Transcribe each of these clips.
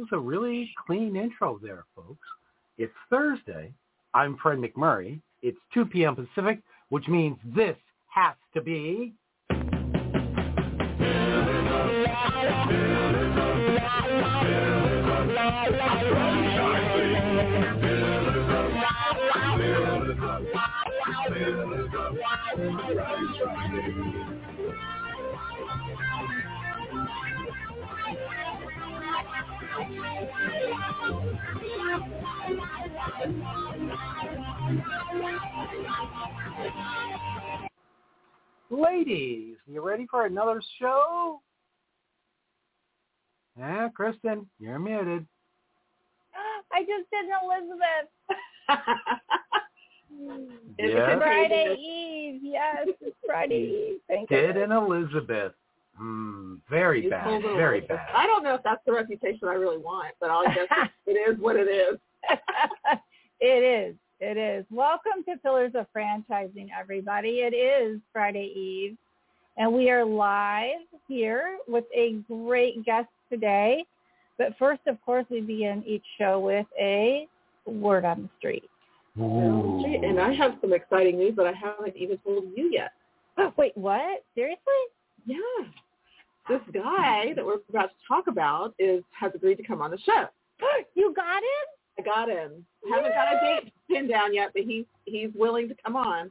Was a really clean intro there, folks. It's Thursday. I'm Fred McMurray. It's 2 p.m. Pacific, which means this has to be Ladies, you ready for another show? Yeah, Kristin, you're muted. I just did an Elizabeth. It's yeah. Friday Eve. Yes, it's Friday Eve. Thank Did you. an Elizabeth. Mm, very bad. Very bad. I don't know if that's the reputation I really want, but I'll guess it- is what it is. it is. It is. Welcome to Pillars of Franchising, everybody. It is Friday Eve, and we are live here with a great guest today. But first, of course, we begin each show with a word on the street. Ooh. And I have some exciting news that I haven't even told you yet. Wait, what? Seriously? Yeah. This guy that we're about to talk about is has agreed to come on the show. you got him? I got him. Haven't got a date pinned down yet, but he's he's willing to come on.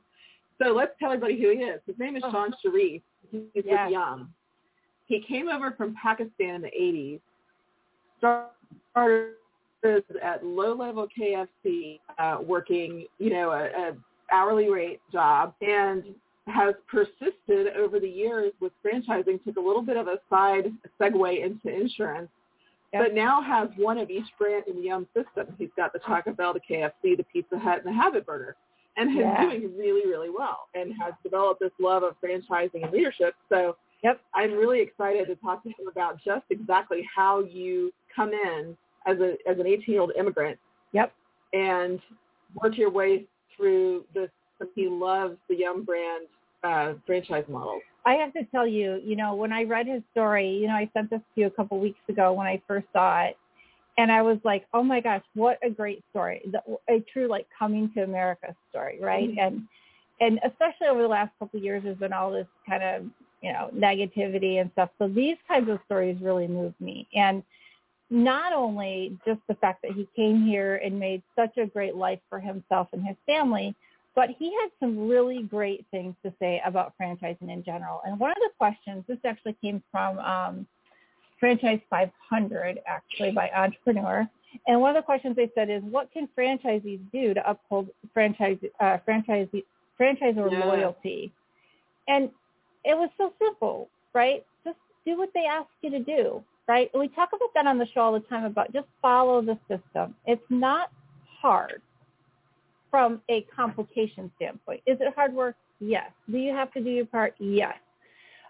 So let's tell everybody who he is. His name is Oh. Sean Sharif. He's Yes. with Yum. He came over from Pakistan in the 80s. Started at low-level KFC, uh, working, you know, a, a hourly rate job, and has persisted over the years with franchising. Took a little bit of a side segue into insurance Yep. but now has one of each brand in the Yum system. He's got the Taco Bell, the KFC, the Pizza Hut, and the Habit Burger, and is Yeah. doing really, really well, and has developed this love of franchising and leadership. So Yep. I'm really excited to talk to him about just exactly how you come in as a as an 18 year old immigrant Yep. and work your way through this. He loves the Yum brand uh, franchise model. I have to tell you, you know, when I read his story, you know, I sent this to you a couple weeks ago when I first saw it, and I was like, oh my gosh, what a great story! The, a true like coming to America story, right? Mhm. And and especially over the last couple of years, there's been all this kind of you know negativity and stuff. So these kinds of stories really move me, and not only just the fact that he came here and made such a great life for himself and his family, but he had some really great things to say about franchising in general. And one of the questions, this actually came from um, Franchise 500, actually by Entrepreneur. And one of the questions they said is, what can franchisees do to uphold franchise uh, franchise franchisor Yeah. loyalty? And it was so simple, right? Just do what they ask you to do, right? And we talk about that on the show all the time about just follow the system. It's not hard from a complication standpoint. Is it hard work? Yes. Do you have to do your part? Yes.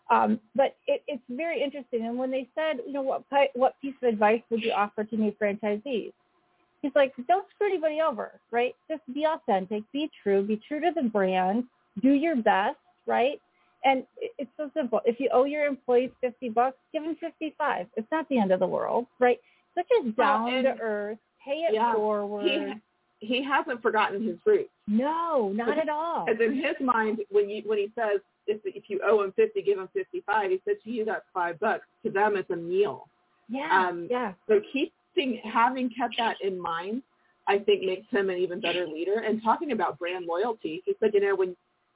Um, but it, it's very interesting. And when they said, you know, what what piece of advice would you offer to new franchisees? He's like, don't screw anybody over, right? Just be authentic, be true, be true to the brand, do your best, right? And it- it's so simple. If you owe your employees 50 bucks, give them 55. It's not the end of the world, right? Such as Well, down to earth, pay it Yeah. forward. He he hasn't forgotten his roots. no, not at all. As in his mind, when you when he says if if you owe him fifty, give him fifty five. He said to you that's five bucks. To them, it's a meal. Yeah, um, yeah. So keeping having kept that in mind, I think makes him an even better leader. And talking about brand loyalty, he said, you know, when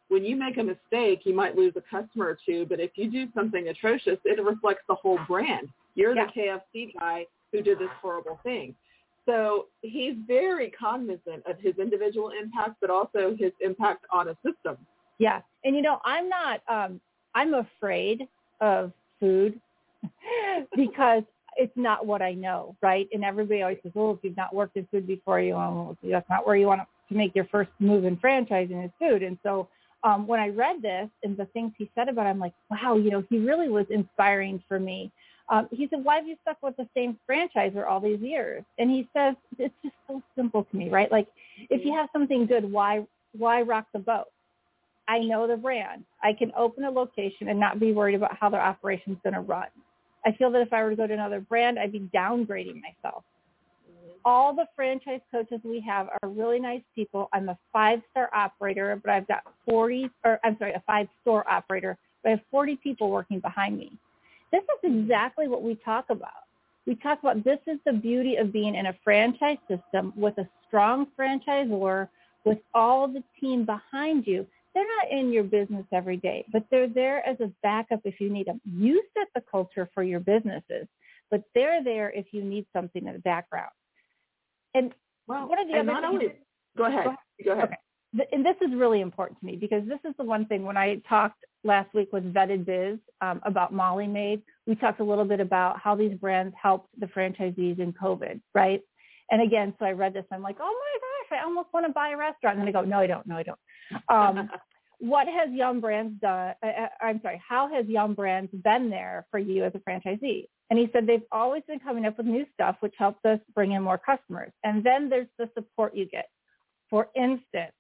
when you make a mistake, you might lose a customer or two, but if you do something atrocious, it reflects the whole brand. You're Yeah. the KFC guy who did this horrible thing. So he's very cognizant of his individual impact, but also his impact on a system. Yeah. And you know, I'm not um I'm afraid of food because it's not what I know, right? And everybody always says, "Oh, if you've not worked in food before, you know, that's not where you want to make your first move in franchising is food." And so, um, when I read this and the things he said about, it, I'm like, "Wow, you know, he really was inspiring for me." Um, he said, "Why have you stuck with the same franchisor all these years?" And he says, "It's just so simple to me, right? Like, if you have something good, why why rock the boat?" I know the brand. I can open a location and not be worried about how their operation's going to run. I feel that if I were to go to another brand, I'd be downgrading myself. All the franchise coaches we have are really nice people. I'm a five-star operator, but I've got 40, or I'm sorry, a five-store operator, but I have 40 people working behind me. This is exactly what we talk about. We talk about this is the beauty of being in a franchise system with a strong franchisor, with all the team behind you they're not in your business every day, but they're there as a backup if you need them. You set the culture for your businesses, but they're there if you need something in the background. And well, one of the and other not things, only, go ahead. Go ahead. Okay. And this is really important to me because this is the one thing when I talked last week with Vetted Biz um, about Molly Maid, we talked a little bit about how these brands helped the franchisees in COVID, right? And again, so I read this, I'm like, oh my gosh, I almost want to buy a restaurant. And then I go, no, I don't, no, I don't. Um, what has Yum Brands done? Uh, uh, I'm sorry, how has Yum Brands been there for you as a franchisee? And he said they've always been coming up with new stuff, which helps us bring in more customers. And then there's the support you get. For instance,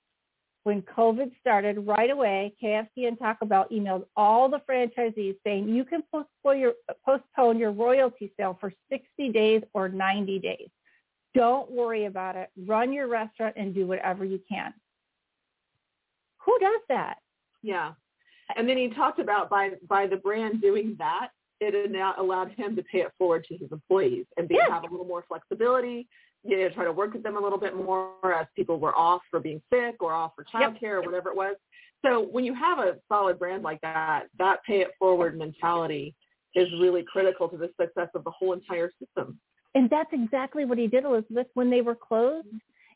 when COVID started, right away, KFC and Taco Bell emailed all the franchisees saying you can postpone your, postpone your royalty sale for 60 days or 90 days. Don't worry about it. Run your restaurant and do whatever you can. Who does that? Yeah. And then he talked about by by the brand doing that, it now allowed him to pay it forward to his employees and be, Yes. have a little more flexibility. You know, try to work with them a little bit more as people were off for being sick or off for Yep. childcare or whatever it was. So when you have a solid brand like that, that pay it forward mentality is really critical to the success of the whole entire system. And that's exactly what he did, Elizabeth, when they were closed.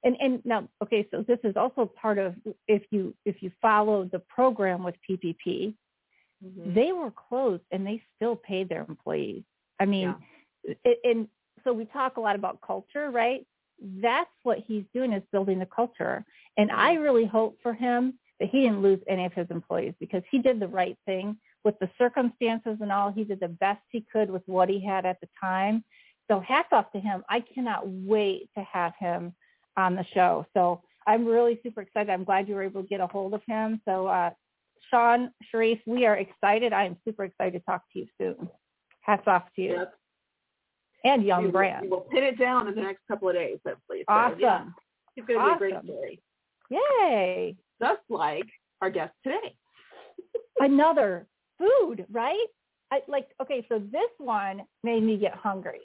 And and now, okay, so this is also part of if you if you follow the program with PPP, Mm-hmm. they were closed and they still paid their employees. I mean, it, and so we talk a lot about culture, right? That's what he's doing is building the culture. And I really hope for him that he didn't lose any of his employees because he did the right thing with the circumstances and all. He did the best he could with what he had at the time. So hats off to him. I cannot wait to have him on the show. So I'm really super excited. I'm glad you were able to get a hold of him. So uh, Sean Sharif, we are excited. I am super excited to talk to you soon. Hats off to you Yep. And We Young will- Brand. We will pin it down in the next couple of days, hopefully. So, Awesome. yeah, it's going to be a great story. Yay. Just like our guest today. Another food, right? I like okay, so this one made me get hungry.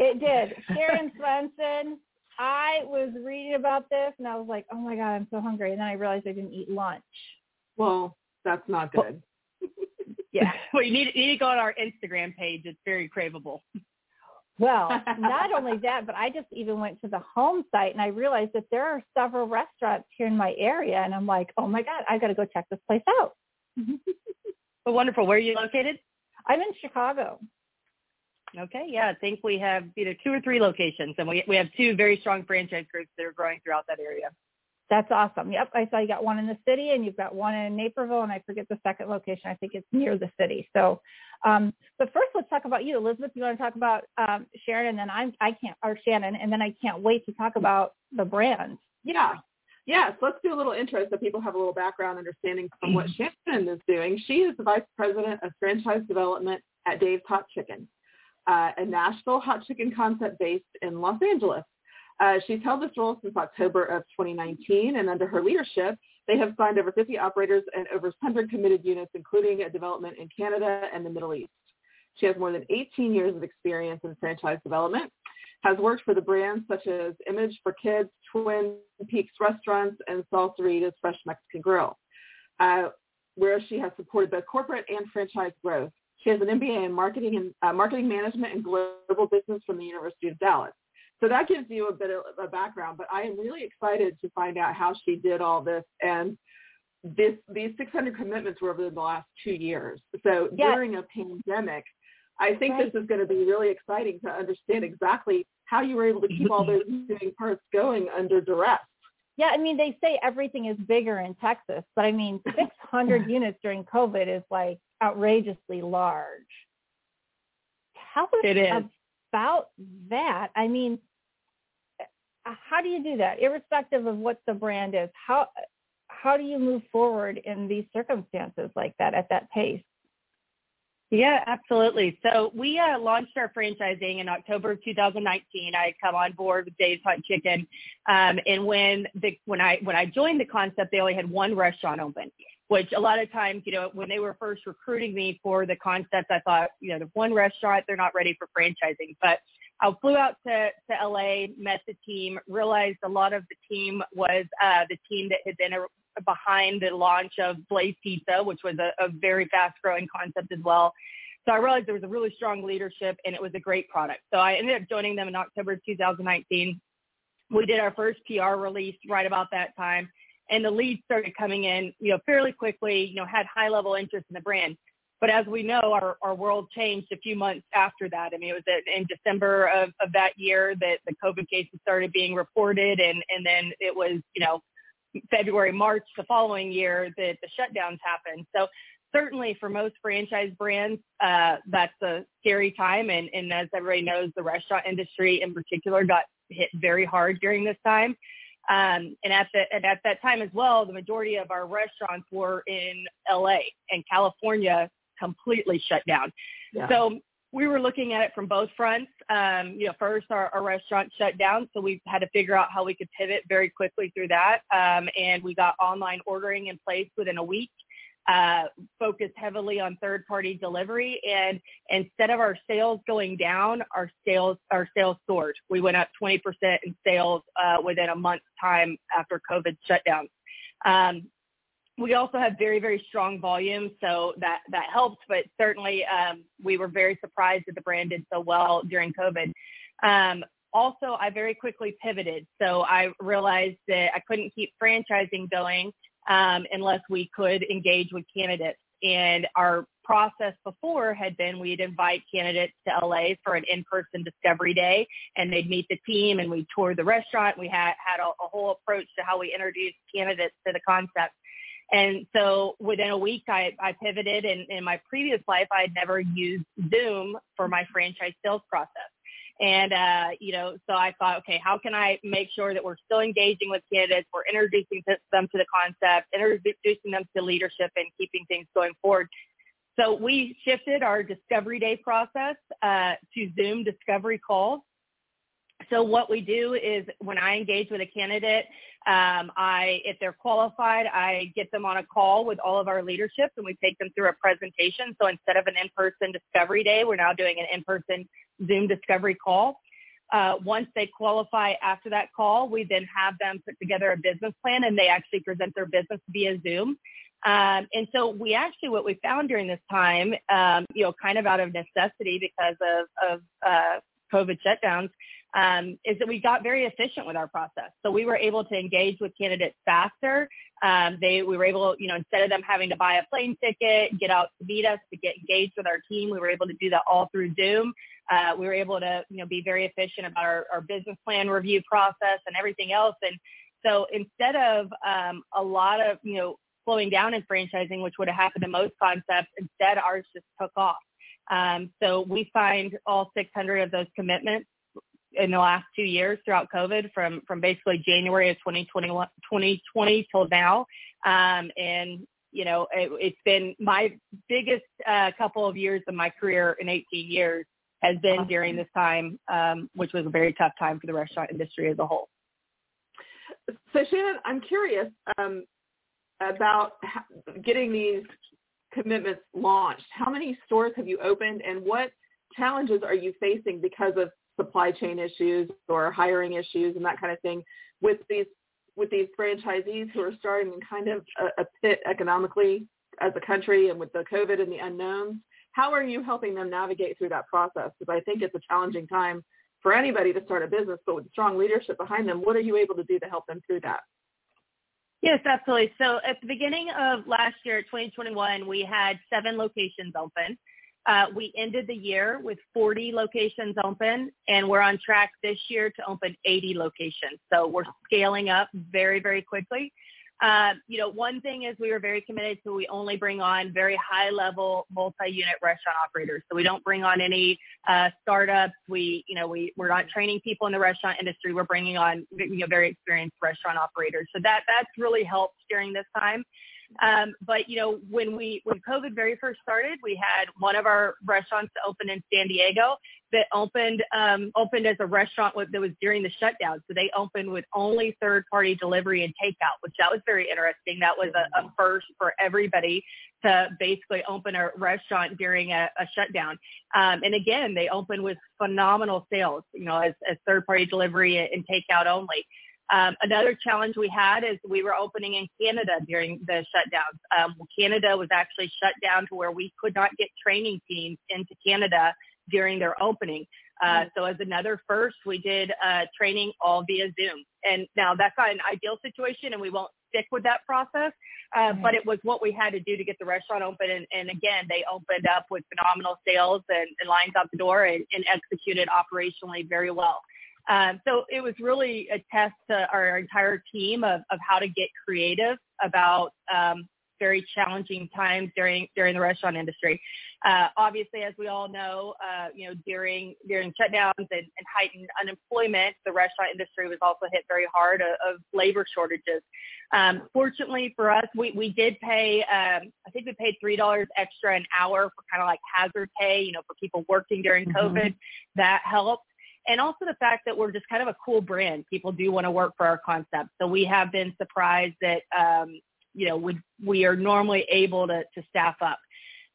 It did. Sharon Swenson, I was reading about this and I was like, Oh my God, I'm so hungry and then I realized I didn't eat lunch. well, that's not good. Yeah. well, you need, you need to go on our Instagram page. It's very craveable. Well, not only that, but I just even went to the home site and I realized that there are several restaurants here in my area and I'm like, Oh my God, I gotta go check this place out. But wonderful. Where are you located? I'm in Chicago. Okay, yeah, I think we have either two or three locations, and we we have two very strong franchise groups that are growing throughout that area. That's awesome. Yep. I saw you got one in the city and you've got one in Naperville and I forget the second location. I think it's near the city. So, um, but first let's talk about you. Elizabeth, you want to talk about, um, Sharon and then I'm, I can't, or Shannon, and then I can't wait to talk about the brand. Yeah. Yes, let's do a little intro so people have a little background understanding from what Shannon is doing. She is the Vice President of Franchise Development at Dave's Hot Chicken, uh, a Nashville hot chicken concept based in Los Angeles. Uh, she's held this role since October of 2019, and under her leadership, they have signed over 50 operators and over 100 committed units, including a development in Canada and the Middle East. She has more than 18 years of experience in franchise development, has worked for the brands such as Image for Kids, Twin Peaks Restaurants, and Salsaritas Fresh Mexican Grill, uh, where she has supported both corporate and franchise growth. She has an MBA in marketing and uh, marketing management and global business from the University of Dallas. So that gives you a bit of a background, but I am really excited to find out how she did all this. And this, these 600 commitments were over the last two years. So Yes. during a pandemic, I think Right. this is going to be really exciting to understand exactly how you were able to keep all mm-hmm. those moving parts going under duress. Yeah. I mean, they say everything is bigger in Texas, but I mean, 600 units during COVID is like outrageously large. Tell us It is. About that. I mean, how do you do that, irrespective of what the brand is? How how do you move forward in these circumstances like that at that pace? Yeah, absolutely. So we uh, launched our franchising in October of 2019. I come on board with Dave's Hot Chicken, um, and when the when I when I joined the concept, they only had one restaurant open. Which a lot of times, you know, when they were first recruiting me for the concept, I thought, you know, the one restaurant, they're not ready for franchising. But I flew out to, to LA, met the team, realized a lot of the team was uh, the team that had been a, behind the launch of Blaze Pizza, which was a, a very fast growing concept as well. So I realized there was a really strong leadership and it was a great product. So I ended up joining them in October 2019. We did our first PR release right about that time and the leads started coming in, you know, fairly quickly, you know, had high level interest in the brand. But as we know, our, our world changed a few months after that. I mean, it was in December of, of that year that the COVID cases started being reported, and, and then it was, you know, February, March the following year that the shutdowns happened. So certainly for most franchise brands, uh, that's a scary time. And, and as everybody knows, the restaurant industry in particular got hit very hard during this time. Um, and at the, and at that time as well, the majority of our restaurants were in LA and California completely shut down. Yeah. So we were looking at it from both fronts. Um, you know, first our, our restaurant shut down, so we had to figure out how we could pivot very quickly through that. Um, and we got online ordering in place within a week. Uh, focused heavily on third-party delivery, and instead of our sales going down, our sales our sales soared. We went up 20% in sales uh, within a month's time after COVID shutdown. Um, we also have very, very strong volume, so that that helps. But certainly, um, we were very surprised that the brand did so well during COVID. Um, also, I very quickly pivoted. So I realized that I couldn't keep franchising going um, unless we could engage with candidates. And our process before had been we'd invite candidates to LA for an in-person discovery day, and they'd meet the team, and we'd tour the restaurant. We had had a, a whole approach to how we introduced candidates to the concept. And so within a week, I, I pivoted. And in my previous life, I had never used Zoom for my franchise sales process. And, uh, you know, so I thought, okay, how can I make sure that we're still engaging with candidates? We're introducing them to the concept, introducing them to leadership and keeping things going forward. So we shifted our discovery day process uh, to Zoom discovery calls. So what we do is when I engage with a candidate, um, I, if they're qualified, I get them on a call with all of our leadership and we take them through a presentation. So instead of an in-person discovery day, we're now doing an in-person Zoom discovery call. Uh, once they qualify after that call, we then have them put together a business plan and they actually present their business via Zoom. Um, and so we actually, what we found during this time, um, you know, kind of out of necessity because of, of uh, COVID shutdowns, um, is that we got very efficient with our process. So we were able to engage with candidates faster. Um, they, we were able, you know, instead of them having to buy a plane ticket, get out to meet us, to get engaged with our team, we were able to do that all through Zoom. Uh, we were able to, you know, be very efficient about our, our business plan review process and everything else. And so instead of um, a lot of, you know, slowing down in franchising, which would have happened to most concepts, instead ours just took off. Um, so we signed all 600 of those commitments in the last two years throughout COVID from, from basically January of 2021, 2020 till now. Um, and, you know, it, it's been my biggest uh, couple of years of my career in 18 years has been during this time, um, which was a very tough time for the restaurant industry as a whole. So Shannon, I'm curious um, about getting these commitments launched. How many stores have you opened and what challenges are you facing because of supply chain issues or hiring issues and that kind of thing with these with these franchisees who are starting in kind of a, a pit economically as a country and with the COVID and the unknowns. How are you helping them navigate through that process? Because I think it's a challenging time for anybody to start a business, but with strong leadership behind them, what are you able to do to help them through that? Yes, absolutely. So at the beginning of last year, 2021, we had seven locations open. Uh, we ended the year with 40 locations open, and we're on track this year to open 80 locations. So we're scaling up very, very quickly. Uh, you know, one thing is we were very committed to we only bring on very high level multi-unit restaurant operators. So we don't bring on any uh, startups. We, you know, we, we're not training people in the restaurant industry. We're bringing on, you know, very experienced restaurant operators. So that, that's really helped during this time. Um, but you know, when we when COVID very first started, we had one of our restaurants open in San Diego that opened um, opened as a restaurant that was during the shutdown. So they opened with only third party delivery and takeout, which that was very interesting. That was a, a first for everybody to basically open a restaurant during a, a shutdown. Um, and again, they opened with phenomenal sales, you know, as, as third party delivery and takeout only. Um, another challenge we had is we were opening in Canada during the shutdowns. Um, Canada was actually shut down to where we could not get training teams into Canada during their opening. Uh, mm-hmm. so as another first, we did uh, training all via Zoom. And now that's not an ideal situation, and we won't stick with that process. Uh, but it was what we had to do to get the restaurant open. And, and again, they opened up with phenomenal sales and, and lines out the door and, and executed operationally very well. Um, so it was really a test to our entire team of, of how to get creative about um, very challenging times during during the restaurant industry. Uh, obviously, as we all know, uh, you know during during shutdowns and, and, heightened unemployment, the restaurant industry was also hit very hard of, of labor shortages. Um, fortunately for us, we we did pay. Um, I think we paid three dollars extra an hour for kind of like hazard pay, you know, for people working during mm-hmm. COVID. That helped and also the fact that we're just kind of a cool brand. People do want to work for our concept. So we have been surprised that, um, you know, we, we are normally able to, to staff up.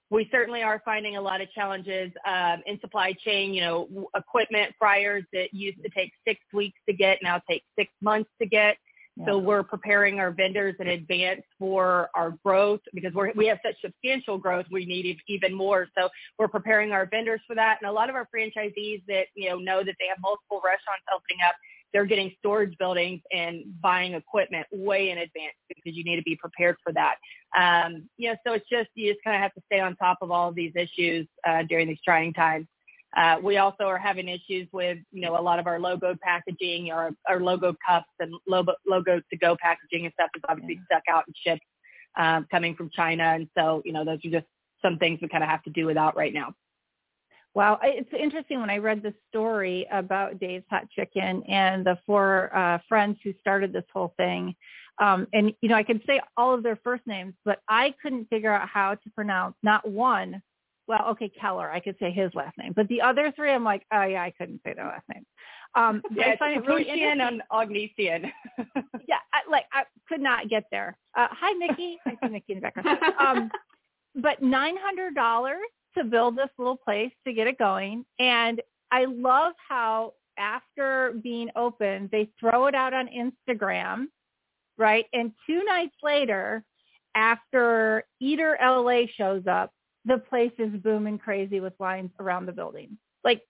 We certainly are finding a lot of challenges um, in supply chain, you know, equipment fryers that used to take six weeks to get now take six months to get. So we're preparing our vendors in advance for our growth because we're, we have such substantial growth. We need even more. So we're preparing our vendors for that. And a lot of our franchisees that, you know, know that they have multiple restaurants opening up, they're getting storage buildings and buying equipment way in advance because you need to be prepared for that. Um, you know, so it's just, you just kind of have to stay on top of all of these issues uh, during these trying times. Uh, we also are having issues with, you know, a lot of our logo packaging, our, our logo cups and logo, logo to go packaging and stuff is obviously yeah. stuck out and shipped um, coming from China. And so, you know, those are just some things we kind of have to do without right now. Wow, it's interesting when I read the story about Dave's Hot Chicken and the four uh, friends who started this whole thing. Um, and you know, I could say all of their first names, but I couldn't figure out how to pronounce not one well, okay, Keller, I could say his last name, but the other three, I'm like, oh yeah, I couldn't say their last name. Um, yeah, I find it really interesting. and Oganesyan. yeah, I, like I could not get there. Uh, hi, Mickey. I see Mickey in the background. Um, but nine hundred dollars to build this little place to get it going, and I love how after being open, they throw it out on Instagram, right? And two nights later, after Eater LA shows up, the place is booming crazy with lines around the building. Like,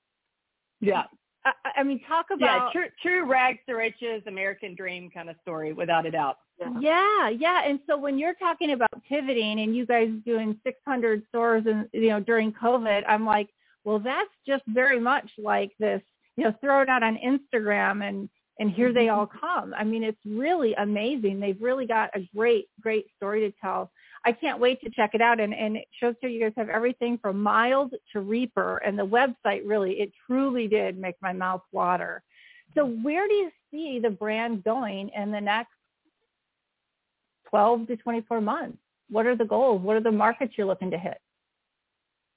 yeah. I, I mean, talk about yeah, true, true rags to riches, American dream kind of story, without a doubt. Yeah. yeah, yeah. And so when you're talking about pivoting and you guys doing 600 stores and you know during COVID, I'm like, well, that's just very much like this, you know, throw it out on Instagram and and here they mm-hmm. all come. I mean, it's really amazing. They've really got a great, great story to tell. I can't wait to check it out. And, and it shows here you guys have everything from mild to reaper. And the website really, it truly did make my mouth water. So where do you see the brand going in the next 12 to 24 months? What are the goals? What are the markets you're looking to hit?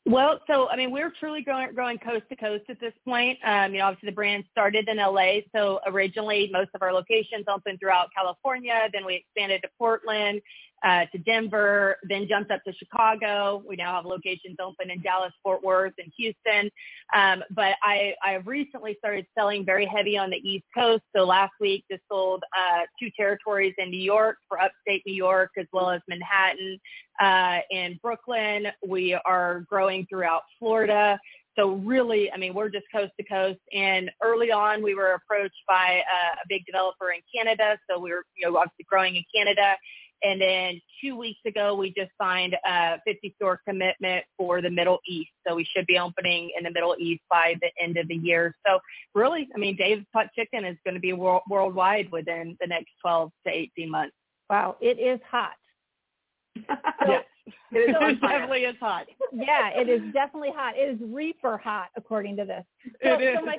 Well, so I mean, we're truly growing, growing coast to coast at this point. Um, you know, obviously the brand started in LA, so originally most of our locations opened throughout California. Then we expanded to Portland, uh, to Denver, then jumped up to Chicago. We now have locations open in Dallas, Fort Worth, and Houston. Um, but I, I have recently started selling very heavy on the East Coast. So last week, just sold uh, two territories in New York for upstate New York, as well as Manhattan uh, and Brooklyn. We are growing throughout Florida. So really, I mean, we're just coast to coast. And early on, we were approached by a, a big developer in Canada. So we were, you know, obviously growing in Canada. And then two weeks ago, we just signed a 50 store commitment for the Middle East. So we should be opening in the Middle East by the end of the year. So really, I mean, Dave's Hot Chicken is going to be world, worldwide within the next 12 to 18 months. Wow, it is hot. So, It is on definitely is hot. yeah, it is definitely hot. It is reaper hot, according to this. So, It is. so my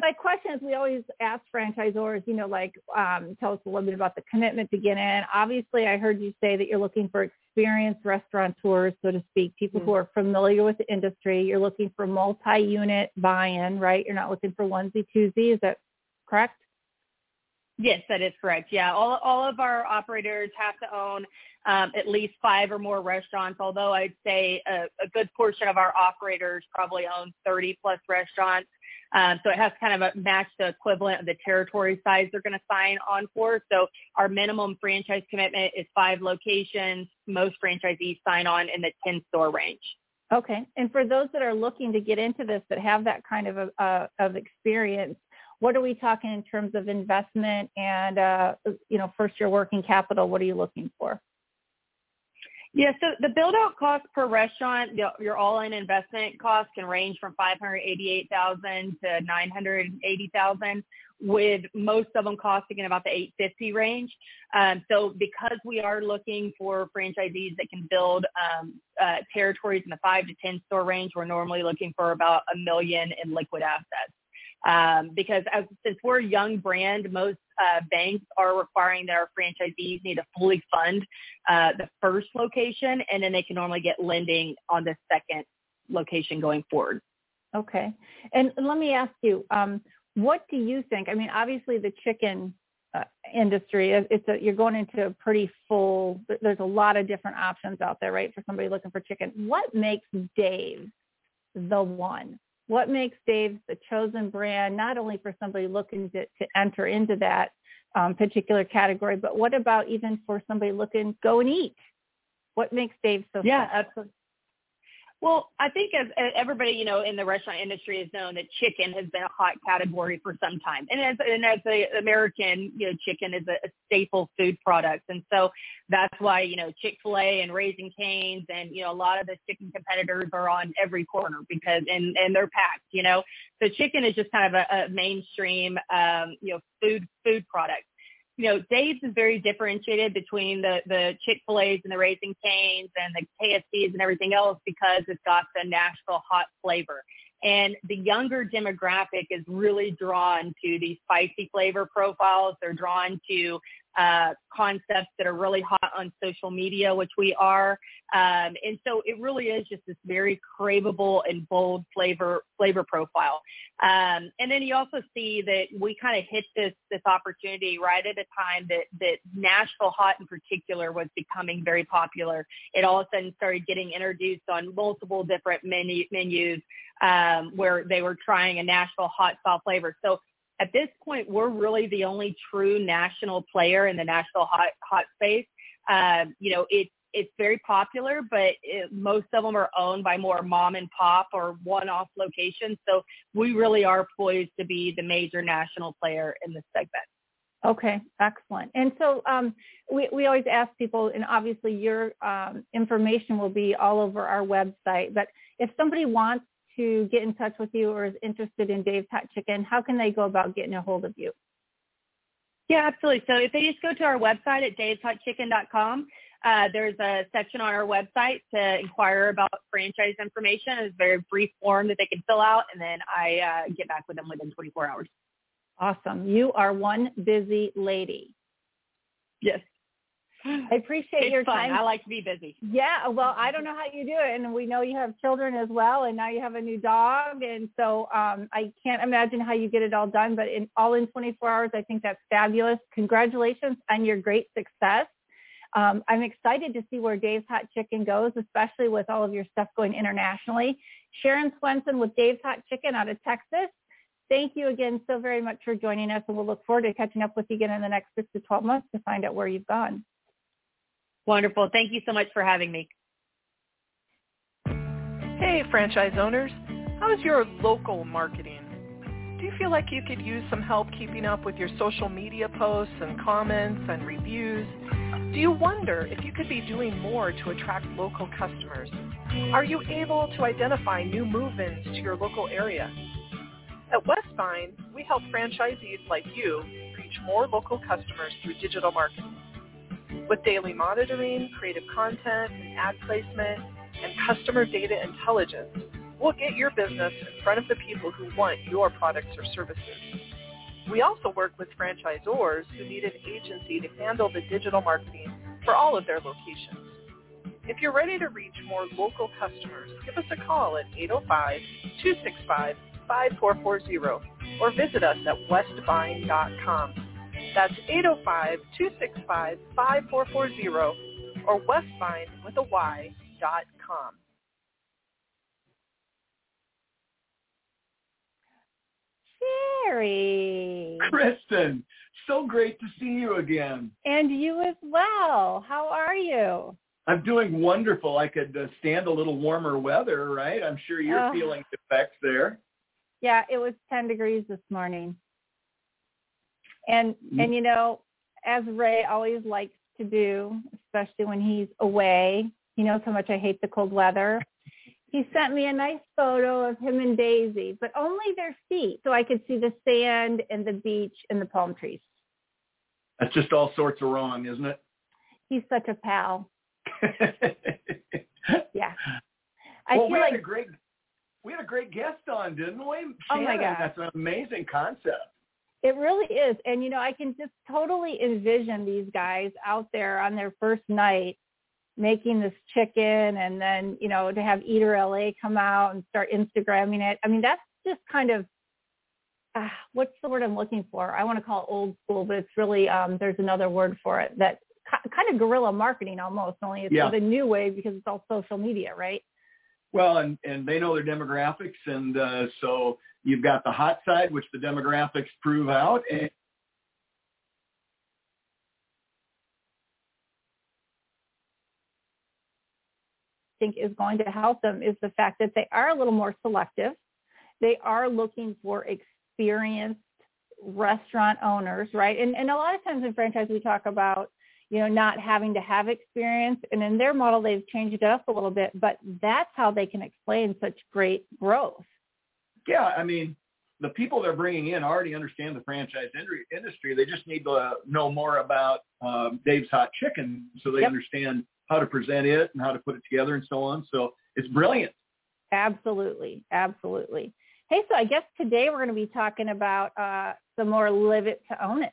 my question is, we always ask franchisors, you know, like, um, tell us a little bit about the commitment to get in. Obviously, I heard you say that you're looking for experienced restaurateurs, so to speak, people who are familiar with the industry. You're looking for multi-unit buy-in, right? You're not looking for onesie twosie. Is that correct? Yes, that is correct. Yeah, all all of our operators have to own um, at least five or more restaurants. Although I'd say a, a good portion of our operators probably own 30 plus restaurants. Um, so it has kind of a match the equivalent of the territory size they're going to sign on for. So our minimum franchise commitment is five locations. Most franchisees sign on in the 10 store range. Okay. And for those that are looking to get into this that have that kind of a, of experience, what are we talking in terms of investment and uh, you know first year working capital? What are you looking for? Yeah, so the build out cost per restaurant, your all in investment cost can range from 588,000 to 980,000 with most of them costing in about the 850 range. Um, so because we are looking for franchisees that can build um, uh, territories in the five to 10 store range, we're normally looking for about a million in liquid assets. Um, because as, since we're a young brand, most uh, banks are requiring that our franchisees need to fully fund uh, the first location, and then they can normally get lending on the second location going forward. Okay. And let me ask you, um, what do you think? I mean, obviously the chicken uh, industry, it's a, you're going into a pretty full, there's a lot of different options out there, right, for somebody looking for chicken. What makes Dave the one? What makes Dave's the chosen brand, not only for somebody looking to, to enter into that um, particular category, but what about even for somebody looking go and eat? What makes Dave so Yeah, special? absolutely. Well, I think as everybody, you know, in the restaurant industry has known that chicken has been a hot category for some time. And as, and as the American, you know, chicken is a, a staple food product. And so that's why, you know, Chick-fil-A and Raising Cane's and, you know, a lot of the chicken competitors are on every corner because, and, and they're packed, you know. So chicken is just kind of a, a mainstream, um, you know, food, food product you know, Dave's is very differentiated between the the Chick Fil A's and the Raising Cane's and the KFC's and everything else because it's got the Nashville hot flavor. And the younger demographic is really drawn to these spicy flavor profiles. They're drawn to uh, concepts that are really hot on social media, which we are. Um, and so it really is just this very craveable and bold flavor flavor profile. Um, and then you also see that we kind of hit this this opportunity right at a time that that Nashville hot in particular was becoming very popular. It all of a sudden started getting introduced on multiple different menu menus um, where they were trying a Nashville hot style flavor. So at this point, we're really the only true national player in the Nashville hot hot space. Um, you know, it's it's very popular, but it, most of them are owned by more mom and pop or one-off locations. So we really are poised to be the major national player in this segment. Okay, excellent. And so um, we, we always ask people, and obviously your um, information will be all over our website, but if somebody wants to get in touch with you or is interested in Dave's Hot Chicken, how can they go about getting a hold of you? Yeah, absolutely. So if they just go to our website at daveshotchicken.com, uh, there's a section on our website to inquire about franchise information. It's a very brief form that they can fill out, and then I uh, get back with them within 24 hours. Awesome. You are one busy lady. Yes. I appreciate It's your fun. time. I like to be busy. Yeah, well, I don't know how you do it, and we know you have children as well, and now you have a new dog, and so um, I can't imagine how you get it all done. But in all in 24 hours, I think that's fabulous. Congratulations on your great success. Um, I'm excited to see where Dave's Hot Chicken goes, especially with all of your stuff going internationally. Sharon Swenson with Dave's Hot Chicken out of Texas. Thank you again so very much for joining us, and we'll look forward to catching up with you again in the next six to 12 months to find out where you've gone. Wonderful. Thank you so much for having me. Hey, franchise owners. How is your local marketing? Do you feel like you could use some help keeping up with your social media posts and comments and reviews? Do you wonder if you could be doing more to attract local customers? Are you able to identify new move-ins to your local area? At Westbine, we help franchisees like you reach more local customers through digital marketing. With daily monitoring, creative content, ad placement, and customer data intelligence, we'll get your business in front of the people who want your products or services. We also work with franchisors who need an agency to handle the digital marketing for all of their locations. If you're ready to reach more local customers, give us a call at 805-265-5440 or visit us at westbind.com. That's 805-265-5440 or westbind with a Y dot com. Jerry. Kristin, so great to see you again. And you as well. How are you? I'm doing wonderful. I could uh, stand a little warmer weather, right? I'm sure you're Oh. feeling the effects there. Yeah, it was 10 degrees this morning. And Mm. and you know, as Ray always likes to do, especially when he's away, he knows how much I hate the cold weather. He sent me a nice photo of him and Daisy, but only their feet so I could see the sand and the beach and the palm trees. That's just all sorts of wrong, isn't it? He's such a pal. Yeah. I well, feel we like had a great we had a great guest on, didn't we? Oh, my God. That's an amazing concept. It really is. And, you know, I can just totally envision these guys out there on their first night making this chicken and then, you know, to have Eater LA come out and start Instagramming it. I mean, that's just kind of, uh, what's the word I'm looking for? I want to call it old school, but it's really, um, there's another word for it that kind of guerrilla marketing almost, only it's Yeah. the new way because it's all social media, right? Well, and and they know their demographics, and uh, so you've got the hot side, which the demographics prove out, and think is going to help them is the fact that they are a little more selective. They are looking for experienced restaurant owners, right? And and a lot of times in franchise we talk about, you know, not having to have experience. And in their model they've changed it up a little bit, but that's how they can explain such great growth. yeah, I mean, the people they're bringing in already understand the franchise industry. They just need to know more about um, Dave's Hot Chicken, so they Yep. understand how to present it and how to put it together and so on. So it's brilliant. Absolutely. Absolutely. Hey, so I guess today we're going to be talking about uh, some more live it to own it.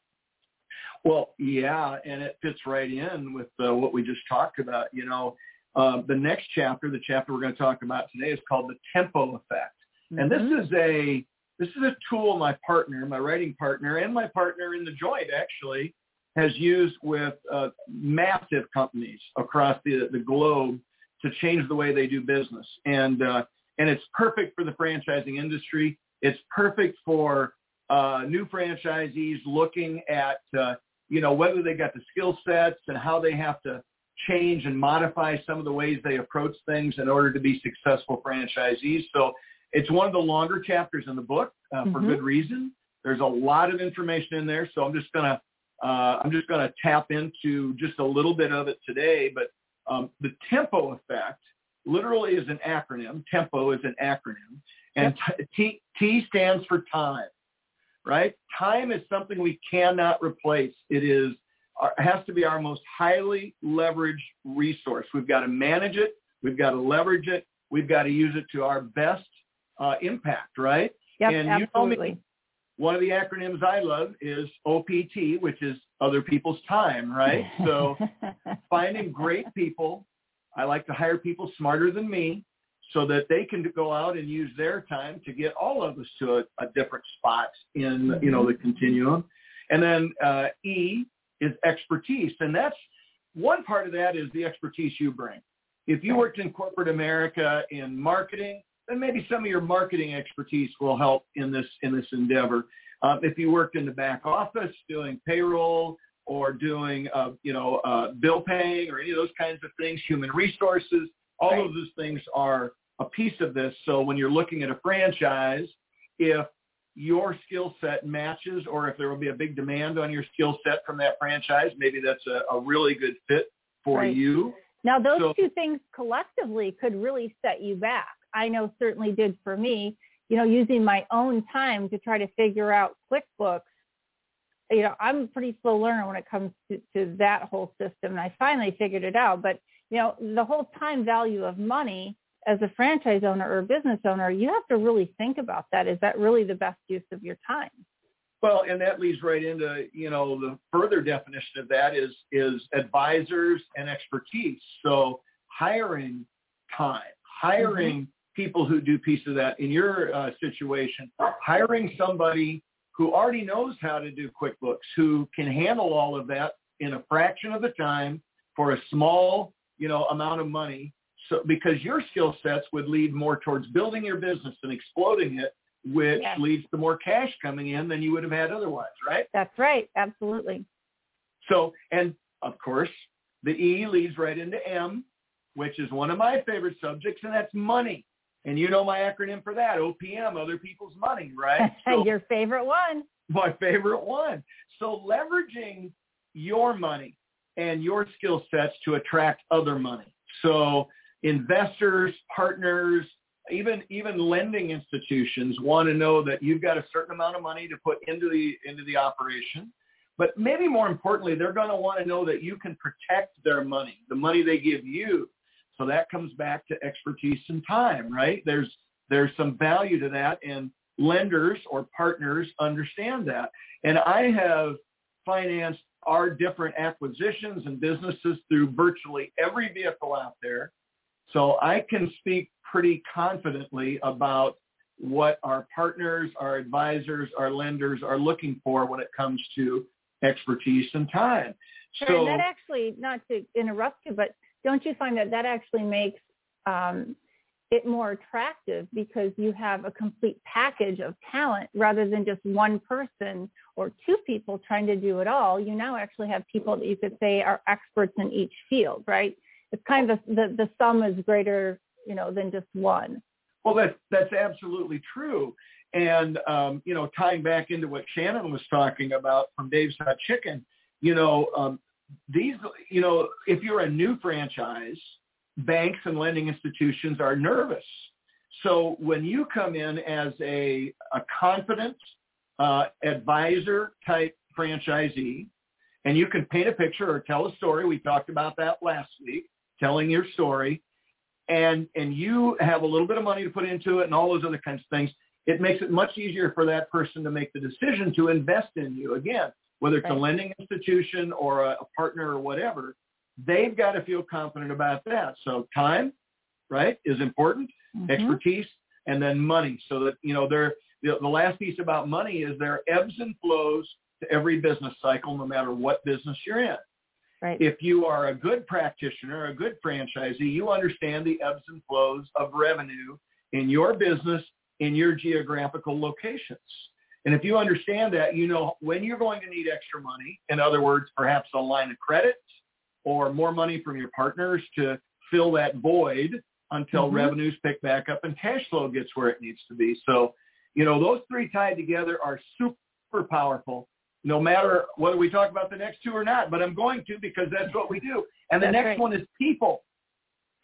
Well, yeah, and it fits right in with uh, what we just talked about. You know, uh, the next chapter, the chapter we're going to talk about today, is called the tempo effect, and this Mhm. is a this is a tool my partner, my writing partner, and my partner in the joint actually has used with uh, massive companies across the the globe to change the way they do business, and uh, and it's perfect for the franchising industry. It's perfect for uh, new franchisees looking at uh, you know whether they got the skill sets and how they have to change and modify some of the ways they approach things in order to be successful franchisees. So it's one of the longer chapters in the book uh, for Mhm. good reason. There's a lot of information in there, so I'm just gonna uh, I'm just gonna tap into just a little bit of it today. But um, the tempo effect literally is an acronym. Tempo is an acronym, and T, T stands for time right? Time is something we cannot replace. It is has to be our most highly leveraged resource. We've got to manage it. We've got to leverage it. We've got to use it to our best uh, impact, right? Yep, And you me- absolutely. One of the acronyms I love is OPT, which is other people's time, right? So finding great people. I like to hire people smarter than me so that they can go out and use their time to get all of us to a, a different spot in, you know, the continuum. And then uh, E is expertise. And that's one part of that is the expertise you bring. If you worked in corporate America in marketing, then maybe some of your marketing expertise will help in this in this endeavor. Um, if you worked in the back office doing payroll or doing uh, you know uh, bill paying or any of those kinds of things, human resources, all Right. of those things are a piece of this. So when you're looking at a franchise, if your skill set matches or if there will be a big demand on your skill set from that franchise, maybe that's a, a really good fit for Right. you. Now, those So- two things collectively could really set you back. I know certainly did for me, you know, using my own time to try to figure out QuickBooks you know, I'm a pretty slow learner when it comes to, to that whole system. And I finally figured it out. But, you know, the whole time value of money as a franchise owner or a business owner, you have to really think about that. Is that really the best use of your time? Well, and that leads right into, you know, the further definition of that is is advisors and expertise. So hiring time, hiring mm-hmm. people who do pieces of that. In your uh, situation, hiring somebody who already knows how to do QuickBooks, who can handle all of that in a fraction of the time for a small, you know, amount of money. So because your skill sets would lead more towards building your business and exploding it, which yes. leads to more cash coming in than you would have had otherwise, right? That's right. Absolutely. So, and of course, the E leads right into M, which is one of my favorite subjects, and that's money. And you know my acronym for that, OPM, other people's money, right? So, Your favorite one. My favorite one. So leveraging your money and your skill sets to attract other money. So investors, partners, even even lending institutions want to know that you've got a certain amount of money to put into the into the operation. But maybe more importantly, they're going to want to know that you can protect their money, the money they give you, so that comes back to expertise and time, right? There's there's some value to that, and lenders or partners understand that. And I have financed our different acquisitions and businesses through virtually every vehicle out there. So I can speak pretty confidently about what our partners, our advisors, our lenders are looking for when it comes to expertise and time. Sure, so, and that actually, not to interrupt you, but don't you find that that actually makes um, it more attractive because you have a complete package of talent rather than just one person or two people trying to do it all. You now actually have people that you could say are experts in each field, right? It's kind of the, the, sum is greater, you know, than just one. Well, that's, that's absolutely true. And, um, you know, tying back into what Shannon was talking about from Dave's Hot Chicken, you know, um, these, you know, if you're a new franchise, banks and lending institutions are nervous. So when you come in as a, a confident uh, advisor type franchisee, and you can paint a picture or tell a story, we talked about that last week, telling your story, and and you have a little bit of money to put into it and all those other kinds of things, it makes it much easier for that person to make the decision to invest in you. Again, whether it's right. a lending institution or a, a partner or whatever, they've got to feel confident about that. So time, right, is important, mm-hmm. expertise, and then money. So that, you know, there, the, the last piece about money is there ebbs and flows to every business cycle, no matter what business you're in. Right. If you are a good practitioner, a good franchisee, you understand the ebbs and flows of revenue in your business in your geographical locations. And if you understand that, you know when you're going to need extra money, in other words, perhaps a line of credit or more money from your partners to fill that void until mm-hmm. revenues pick back up and cash flow gets where it needs to be. So, you know, those three tied together are super powerful, no matter whether we talk about the next two or not, but I'm going to because that's what we do. And the next right. one is people.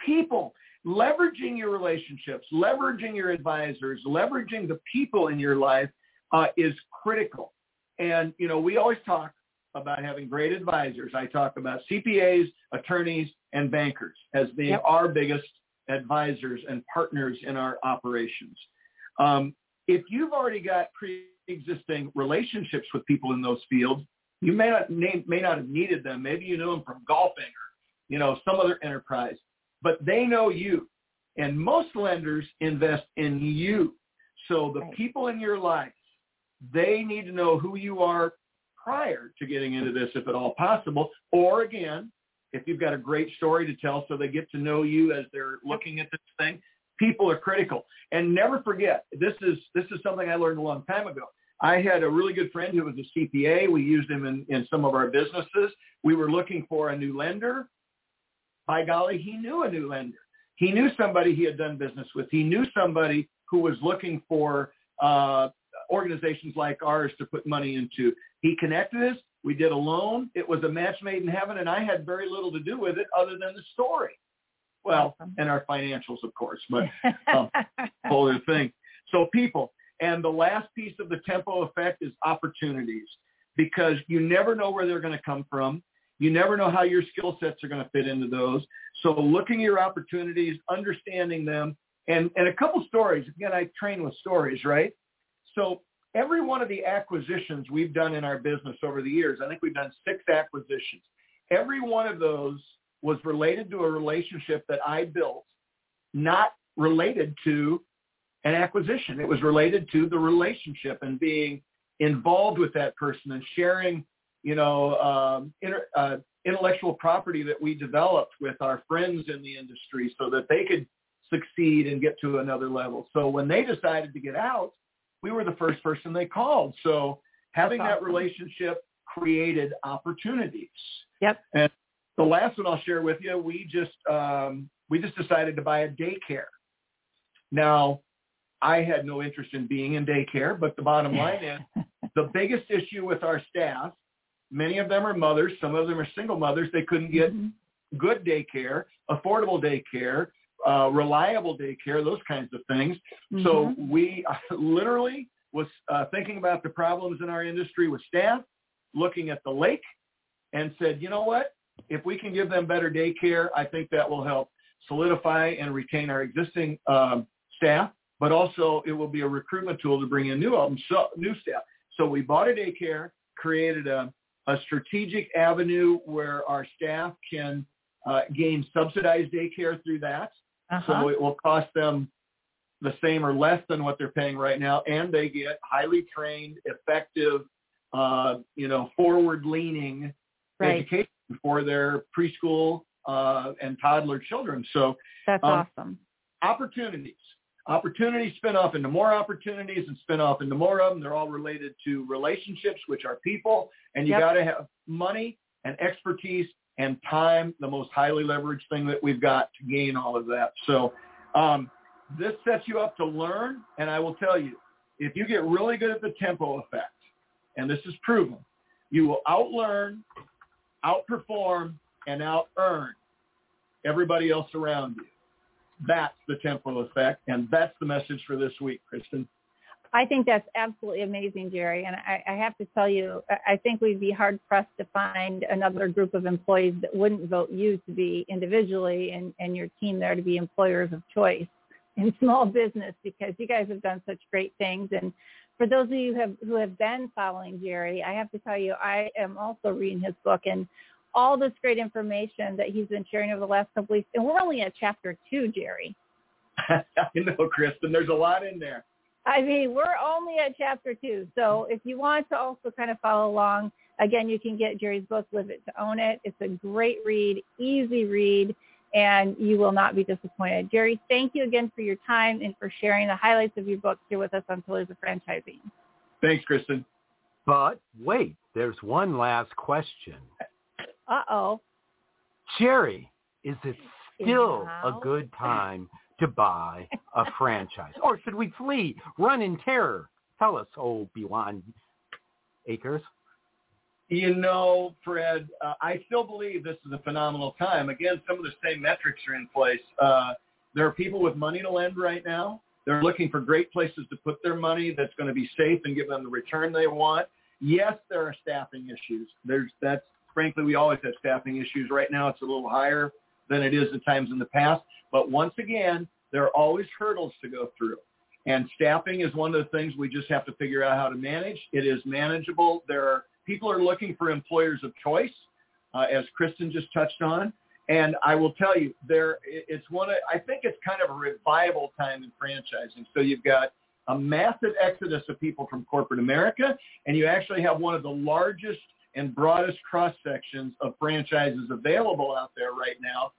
People leveraging your relationships, leveraging your advisors, leveraging the people in your life uh, is critical. And, you know, we always talk about having great advisors. I talk about CPAs, attorneys, and bankers as being yep. our biggest advisors and partners in our operations. Um, if you've already got pre-existing relationships with people in those fields, you may not may not have needed them. Maybe you knew them from golfing or you know some other enterprise, but they know you. And most lenders invest in you. So the right. people in your life they need to know who you are prior to getting into this, if at all possible. Or again, if you've got a great story to tell so they get to know you as they're looking at this thing, people are critical. And never forget, this is this is something I learned a long time ago. I had a really good friend who was a CPA. We used him in, in some of our businesses. We were looking for a new lender. By golly, he knew a new lender. He knew somebody he had done business with. He knew somebody who was looking for uh, organizations like ours to put money into. He connected us. We did a loan. It was a match made in heaven, and I had very little to do with it other than the story. Well, awesome. and our financials, of course, but um, whole other thing. So people, and the last piece of the tempo effect is opportunities. because you never know where they're going to come from. You never know how your skill sets are going to fit into those. So looking at your opportunities, understanding them, and, and a couple stories. Again, I train with stories, right? So every one of the acquisitions we've done in our business over the years, I think we've done six acquisitions. Every one of those was related to a relationship that I built, not related to an acquisition. It was related to the relationship and being involved with that person and sharing, you know, um, inter, uh, intellectual property that we developed with our friends in the industry so that they could succeed and get to another level. So when they decided to get out, we were the first person they called. So having that relationship created opportunities. Yep. And the last one I'll share with you, we just um, we just decided to buy a daycare. Now, I had no interest in being in daycare, but the bottom line is the biggest issue with our staff, many of them are mothers, some of them are single mothers, they couldn't get mm-hmm. good daycare, affordable daycare, uh, reliable daycare, those kinds of things. Mm-hmm. So we uh, literally was uh, thinking about the problems in our industry with staff, looking at the lake, and said, you know what? If we can give them better daycare, I think that will help solidify and retain our existing um, staff, but also it will be a recruitment tool to bring in new um, so, new staff. So we bought a daycare, created a, a strategic avenue where our staff can uh, gain subsidized daycare through that. Uh-huh. So it will cost them the same or less than what they're paying right now, and they get highly trained, effective, uh, you know, forward-leaning right. education for their preschool uh, and toddler children. So that's um, awesome. Opportunities. Opportunities spin off into more opportunities and spin off into more of them. They're all related to relationships, which are people, and you yep. got to have money and expertise and time, the most highly leveraged thing that we've got to gain all of that. So um, this sets you up to learn, and I will tell you, if you get really good at the tempo effect, and this is proven, you will outlearn, outperform, and out-earn everybody else around you. That's the tempo effect, and that's the message for this week, Kristin. I think that's absolutely amazing, Jerry. And I, I have to tell you, I think we'd be hard pressed to find another group of employees that wouldn't vote you to be individually and, and your team there to be employers of choice in small business because you guys have done such great things. And for those of you who have, who have been following Jerry, I have to tell you, I am also reading his book and all this great information that he's been sharing over the last couple weeks. And we're only at chapter two, Jerry. I know, Kristin. There's a lot in there. I mean, we're only at chapter two. So if you want to also kind of follow along, again, you can get Jerry's book, Live It to Own It. It's a great read, easy read, and you will not be disappointed. Jerry, thank you again for your time and for sharing the highlights of your book here with us on Pillars of Franchising. Thanks, Kristin. But wait, there's one last question. Uh-oh. Jerry, is it still a good time to buy a franchise? Or should we flee, run in terror? Tell us, oh, Bewan Acres. You know, Fred, uh, I still believe this is a phenomenal time. Again, some of the same metrics are in place. Uh, there are people with money to lend right now. They're looking for great places to put their money that's going to be safe and give them the return they want. Yes, there are staffing issues. There's that's frankly we always have staffing issues. Right now, it's a little higher than it is at times in the past. But once again, there are always hurdles to go through. And staffing is one of the things we just have to figure out how to manage. It is manageable. There are people are looking for employers of choice, uh, as Kristin just touched on. And I will tell you, there it's one. Of, I think it's kind of a revival time in franchising. So you've got a massive exodus of people from corporate America, and you actually have one of the largest and broadest cross sections of franchises available out there right now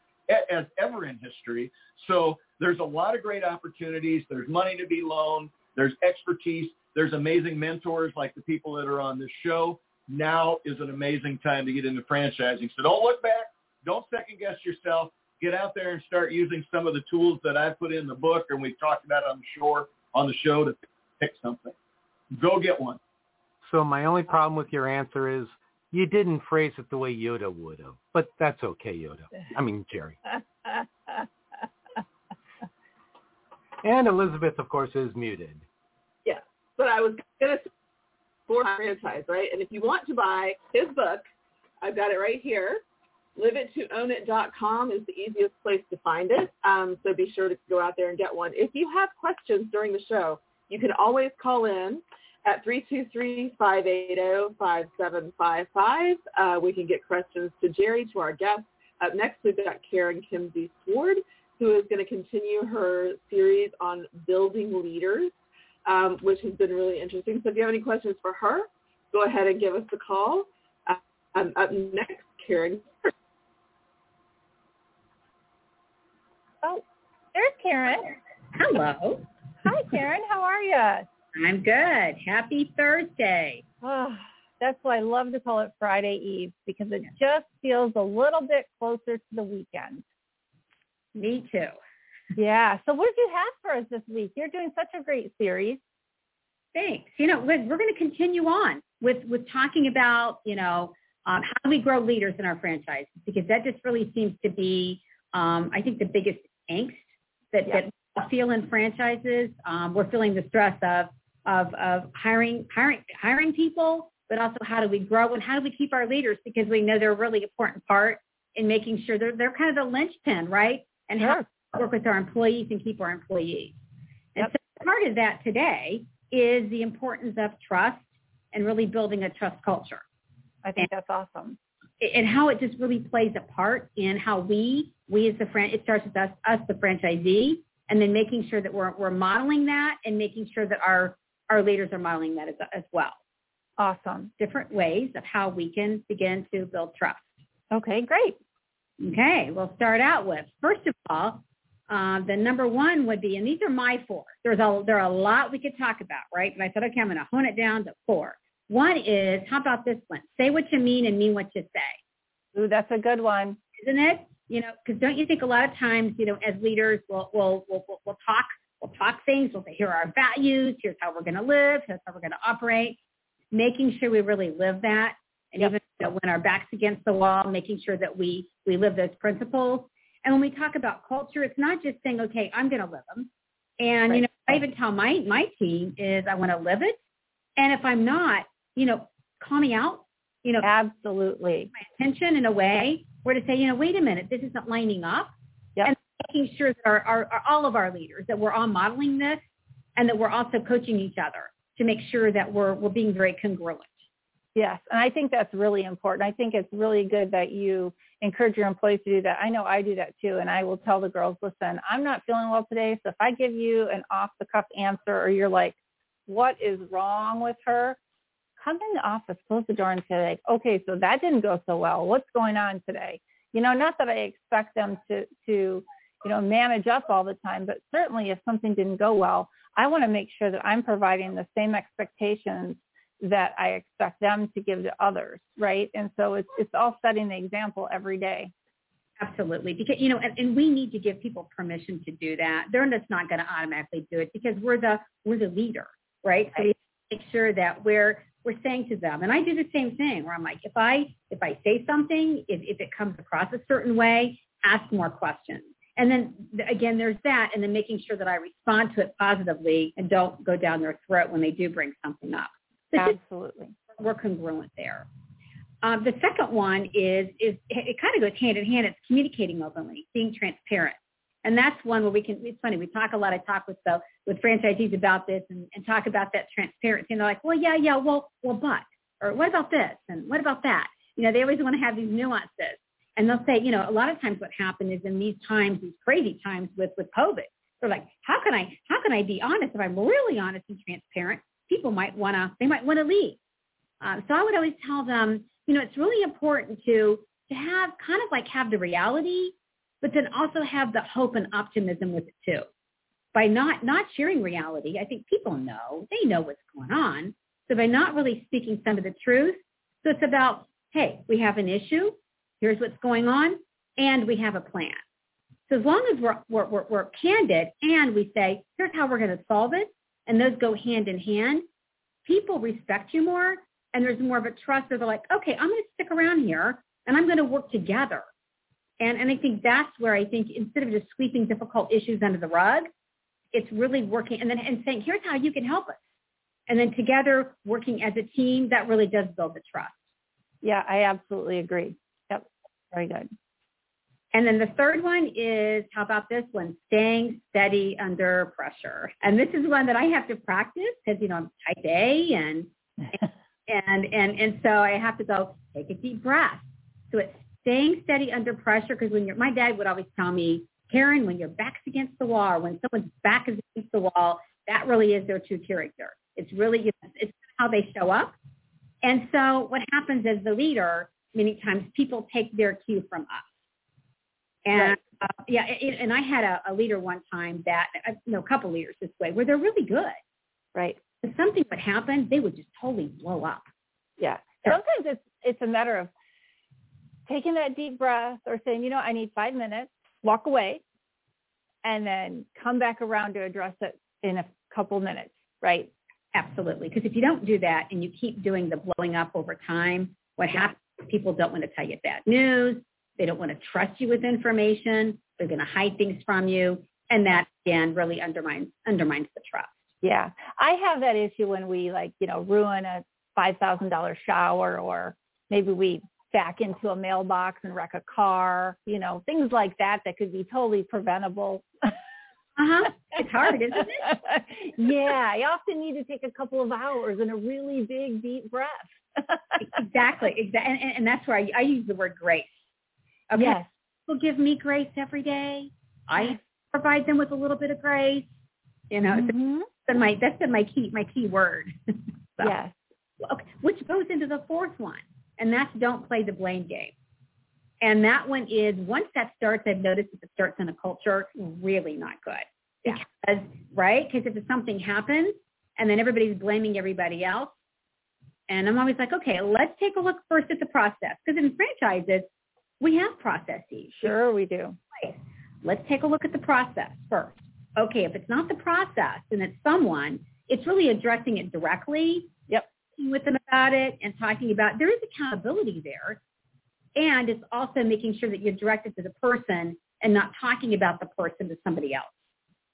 as ever in history. So there's a lot of great opportunities. There's money to be loaned. There's expertise. There's amazing mentors like the people that are on this show. Now is an amazing time to get into franchising. So don't look back. Don't second guess yourself. Get out there and start using some of the tools that I've put in the book and we've talked about on the shore on the show to pick something. Go get one. So my only problem with your answer is you didn't phrase it the way Yoda would have, but that's okay, Yoda. I mean, Jerry. and Elizabeth, of course, is muted. Yeah, but I was going to for franchise, right? And if you want to buy his book, I've got it right here. LiveItToOwnIt.com is the easiest place to find it. Um, so be sure to go out there and get one. If you have questions during the show, you can always call in at 323-580-5755. Uh, we can get questions to Jerry, to our guests. Up next, we've got Karen Kimsey Sword, who is going to continue her series on building leaders, um, which has been really interesting. So if you have any questions for her, go ahead and give us a call. Uh, um, up next, Karen. Oh, there's Karen. Hello. Hi, Karen. How are you? I'm good. Happy Thursday. Oh, that's why I love to call it Friday Eve because it just feels a little bit closer to the weekend. Me too. Yeah. So what did you have for us this week? You're doing such a great series. Thanks. You know, we're, we're going to continue on with with talking about you know um, how do we grow leaders in our franchises because that just really seems to be um, I think the biggest angst that, yeah. that we feel in franchises. Um, we're feeling the stress of of of hiring hiring hiring people, but also how do we grow and how do we keep our leaders because we know they're a really important part in making sure they're they're kind of the linchpin, right? And sure. how to work with our employees and keep our employees. And yep. so part of that today is the importance of trust and really building a trust culture. I think and, that's awesome. And how it just really plays a part in how we, we as the fran, it starts with us, us the franchisee, and then making sure that we're, we're modeling that and making sure that our, our leaders are modeling that as, as well. Awesome. Different ways of how we can begin to build trust. Okay, great. Okay, we'll start out with, first of all, uh, the number one would be, and these are my four. There's a, there are a lot we could talk about, right? But I said, okay, I'm going to hone it down to four. One is, how about this one? Say what you mean and mean what you say. Ooh, that's a good one. Isn't it? You know, because don't you think a lot of times, you know, as leaders, we'll, we'll, we'll, we'll talk, we'll talk things, we'll say, here are our values, here's how we're going to live, here's how we're going to operate, making sure we really live that. And yep. even you know, when our back's against the wall, making sure that we, we live those principles. And when we talk about culture, it's not just saying, okay, I'm going to live them. And, right. you know, I even tell my, my team is I want to live it. And if I'm not, you know, call me out, you know, absolutely my attention in a way where to say, you know, wait a minute, this isn't lining up. Making sure that our, our, our, all of our leaders, that we're all modeling this and that we're also coaching each other to make sure that we're, we're being very congruent. Yes, and I think that's really important. I think it's really good that you encourage your employees to do that. I know I do that too, and I will tell the girls, listen, I'm not feeling well today, so if I give you an off-the-cuff answer or you're like, what is wrong with her? Come in the office, close the door and say, like, okay, so that didn't go so well. What's going on today? You know, not that I expect them to, to you know, manage up all the time, but certainly if something didn't go well, I want to make sure that I'm providing the same expectations that I expect them to give to others, right? And so it's it's all setting the example every day. Absolutely, because you know, and, and we need to give people permission to do that. They're just not going to automatically do it because we're the we're the leader, right? So we make sure that we're we're saying to them, and I do the same thing where I'm like, if I if I say something, if if it comes across a certain way, ask more questions. And then again, there's that, and then making sure that I respond to it positively and don't go down their throat when they do bring something up. Absolutely. We're congruent there. Um, the second one is, is it kind of goes hand in hand. It's communicating openly, being transparent. And that's one where we can, it's funny, we talk a lot, I talk with, the, with franchisees about this and, and talk about that transparency. And they're like, well, yeah, yeah, well, well, but, or what about this? And what about that? You know, they always want to have these nuances. And they'll say, you know, a lot of times what happened is in these times, these crazy times with, with COVID, they're like, how can I, how can I be honest if I'm really honest and transparent? people might want to, they might want to leave. Um, so I would always tell them, you know, it's really important to, to have kind of like have the reality, but then also have the hope and optimism with it too. By not, not sharing reality, I think people know, they know what's going on. So by not really speaking some of the truth, so it's about, hey, we have an issue, here's what's going on, and we have a plan. So as long as we're, we're, we're, candid and we say, here's how we're going to solve it, and those go hand in hand, people respect you more and there's more of a trust where they're like, okay, I'm going to stick around here and I'm going to work together. And, and I think that's where I think instead of just sweeping difficult issues under the rug, it's really working and then and saying, here's how you can help us. And then together, working as a team, that really does build the trust. Yeah, I absolutely agree. Very good. And then the third one is, how about this one? Staying steady under pressure. And this is one that I have to practice because, you know, I'm type A and, and, and, and so I have to go take a deep breath. So it's staying steady under pressure because when you're, my dad would always tell me, Karen, when your back's against the wall, when someone's back is against the wall, that really is their true character. It's really, it's how they show up. And so what happens as the leader, many times people take their cue from us. And right. uh, yeah, it, and I had a, a leader one time that, uh, you know, a couple leaders this way, where they're really good. Right. If something would happen, they would just totally blow up. Yeah. Sometimes it's it's a matter of taking that deep breath or saying, you know, I need five minutes, walk away, and then come back around to address it in a couple minutes, right? Absolutely. Because if you don't do that and you keep doing the blowing up over time, what happens is people don't want to tell you bad news. They don't want to trust you with information. They're going to hide things from you. And that, again, really undermines, undermines the trust. Yeah. I have that issue when we, like, you know, ruin a $5,000 shower or maybe we back into a mailbox and wreck a car, you know, things like that that could be totally preventable. Uh-huh. It's hard, isn't it? yeah. I often need to take a couple of hours and a really big, deep breath. Exactly. Exactly. And, and, that's where I, I use the word grace. Okay. Yes. People give me grace every day. I provide them with a little bit of grace. You know, mm-hmm. that's been my that's been my key my key word. so, yes. Okay. Which goes into the fourth one, and that's don't play the blame game. And that one is once that starts, I've noticed if it starts in a culture, really not good. Yeah. Because, right? Because if something happens and then everybody's blaming everybody else, and I'm always like, okay, let's take a look first at the process. Because in franchises, we have processes. Sure, we do. Let's take a look at the process first. Okay, if it's not the process and it's someone, it's really addressing it directly. Yep. With them about it and talking about there is accountability there and it's also making sure that you're directed to the person and not talking about the person to somebody else.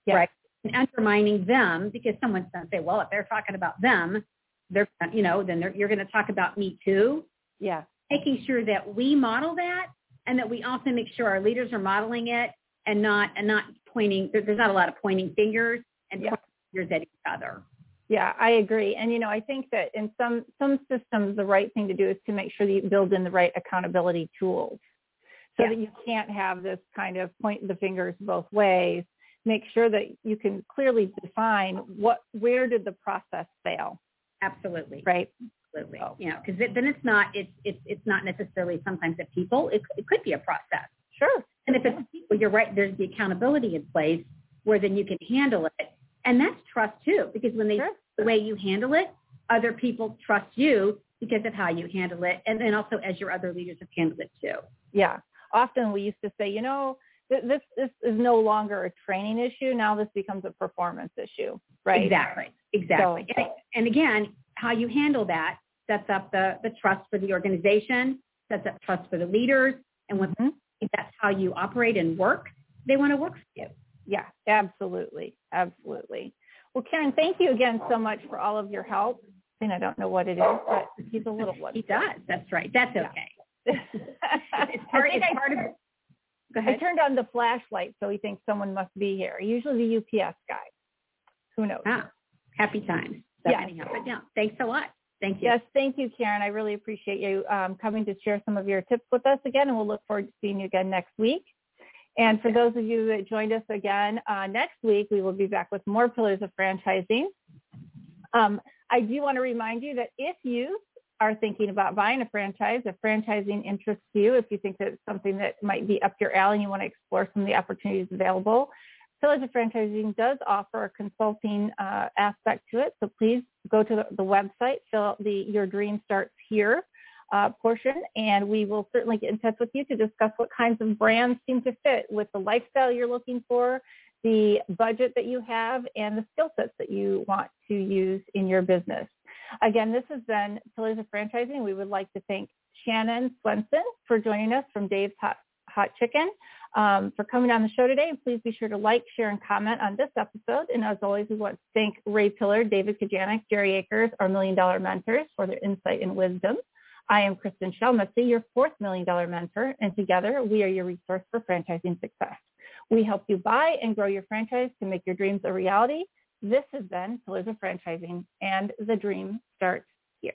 Yes. Right? And undermining them because someone's going to say, well, if they're talking about them, they're, you know, then you're going to talk about me too. Yeah. Making sure that we model that and that we also make sure our leaders are modeling it and not, and not pointing, there's not a lot of pointing fingers and yeah. pointing fingers at each other. Yeah, I agree. And you know, I think that in some some systems, the right thing to do is to make sure that you build in the right accountability tools, so yeah. that you can't have this kind of point the fingers both ways. Make sure that you can clearly define what where did the process fail. Absolutely. Right. Absolutely. Oh. So. You know, because then it's not it's it's it's not necessarily sometimes the people. It it could be a process. Sure. And if it's people, you're right. There's the accountability in place where then you can handle it and that's trust too, because when they sure. the way you handle it, other people trust you because of how you handle it, and then also as your other leaders have handled it too. Yeah. Often we used to say, you know, this this is no longer a training issue. Now this becomes a performance issue, right? Exactly. Exactly. So, and, and again, how you handle that sets up the the trust for the organization, sets up trust for the leaders, and when mm-hmm. that's how you operate and work, they want to work for you. Yeah, absolutely. Absolutely. Well, Karen, thank you again so much for all of your help. And I don't know what it is, but he's a little one. He does. That's right. That's okay. Yeah. it's part, it's part of Go ahead. I turned on the flashlight, so he thinks someone must be here. Usually the UPS guy. Who knows? Ah, happy times. So yeah. Anyhow, but yeah, thanks a lot. Thank you. Yes, thank you, Karen. I really appreciate you um, coming to share some of your tips with us again, and we'll look forward to seeing you again next week. And for those of you that joined us again, uh, next week we will be back with more pillars of franchising. Um, I do want to remind you that if you are thinking about buying a franchise, if franchising interests you, if you think that it's something that might be up your alley and you want to explore some of the opportunities available, Pillars of Franchising does offer a consulting uh, aspect to it. So please go to the, the website, fill out the Your Dream Starts Here uh, portion, and we will certainly get in touch with you to discuss what kinds of brands seem to fit with the lifestyle you're looking for, the budget that you have, and the skill sets that you want to use in your business. Again, this has been Pillars of Franchising. We would like to thank Shannon Swenson for joining us from Dave's Hot, Hot Chicken. um, for coming on the show today. And please be sure to like, share, and comment on this episode. And as always, we want to thank Ray Pillar, David Kajanic, Jerry Akers, our Million Dollar Mentors for their insight and wisdom. I am Kristin Selmeczy, your fourth Million Dollar Mentor, and together we are your resource for franchising success. We help you buy and grow your franchise to make your dreams a reality. This has been Pillars of Franchising, and the dream starts here.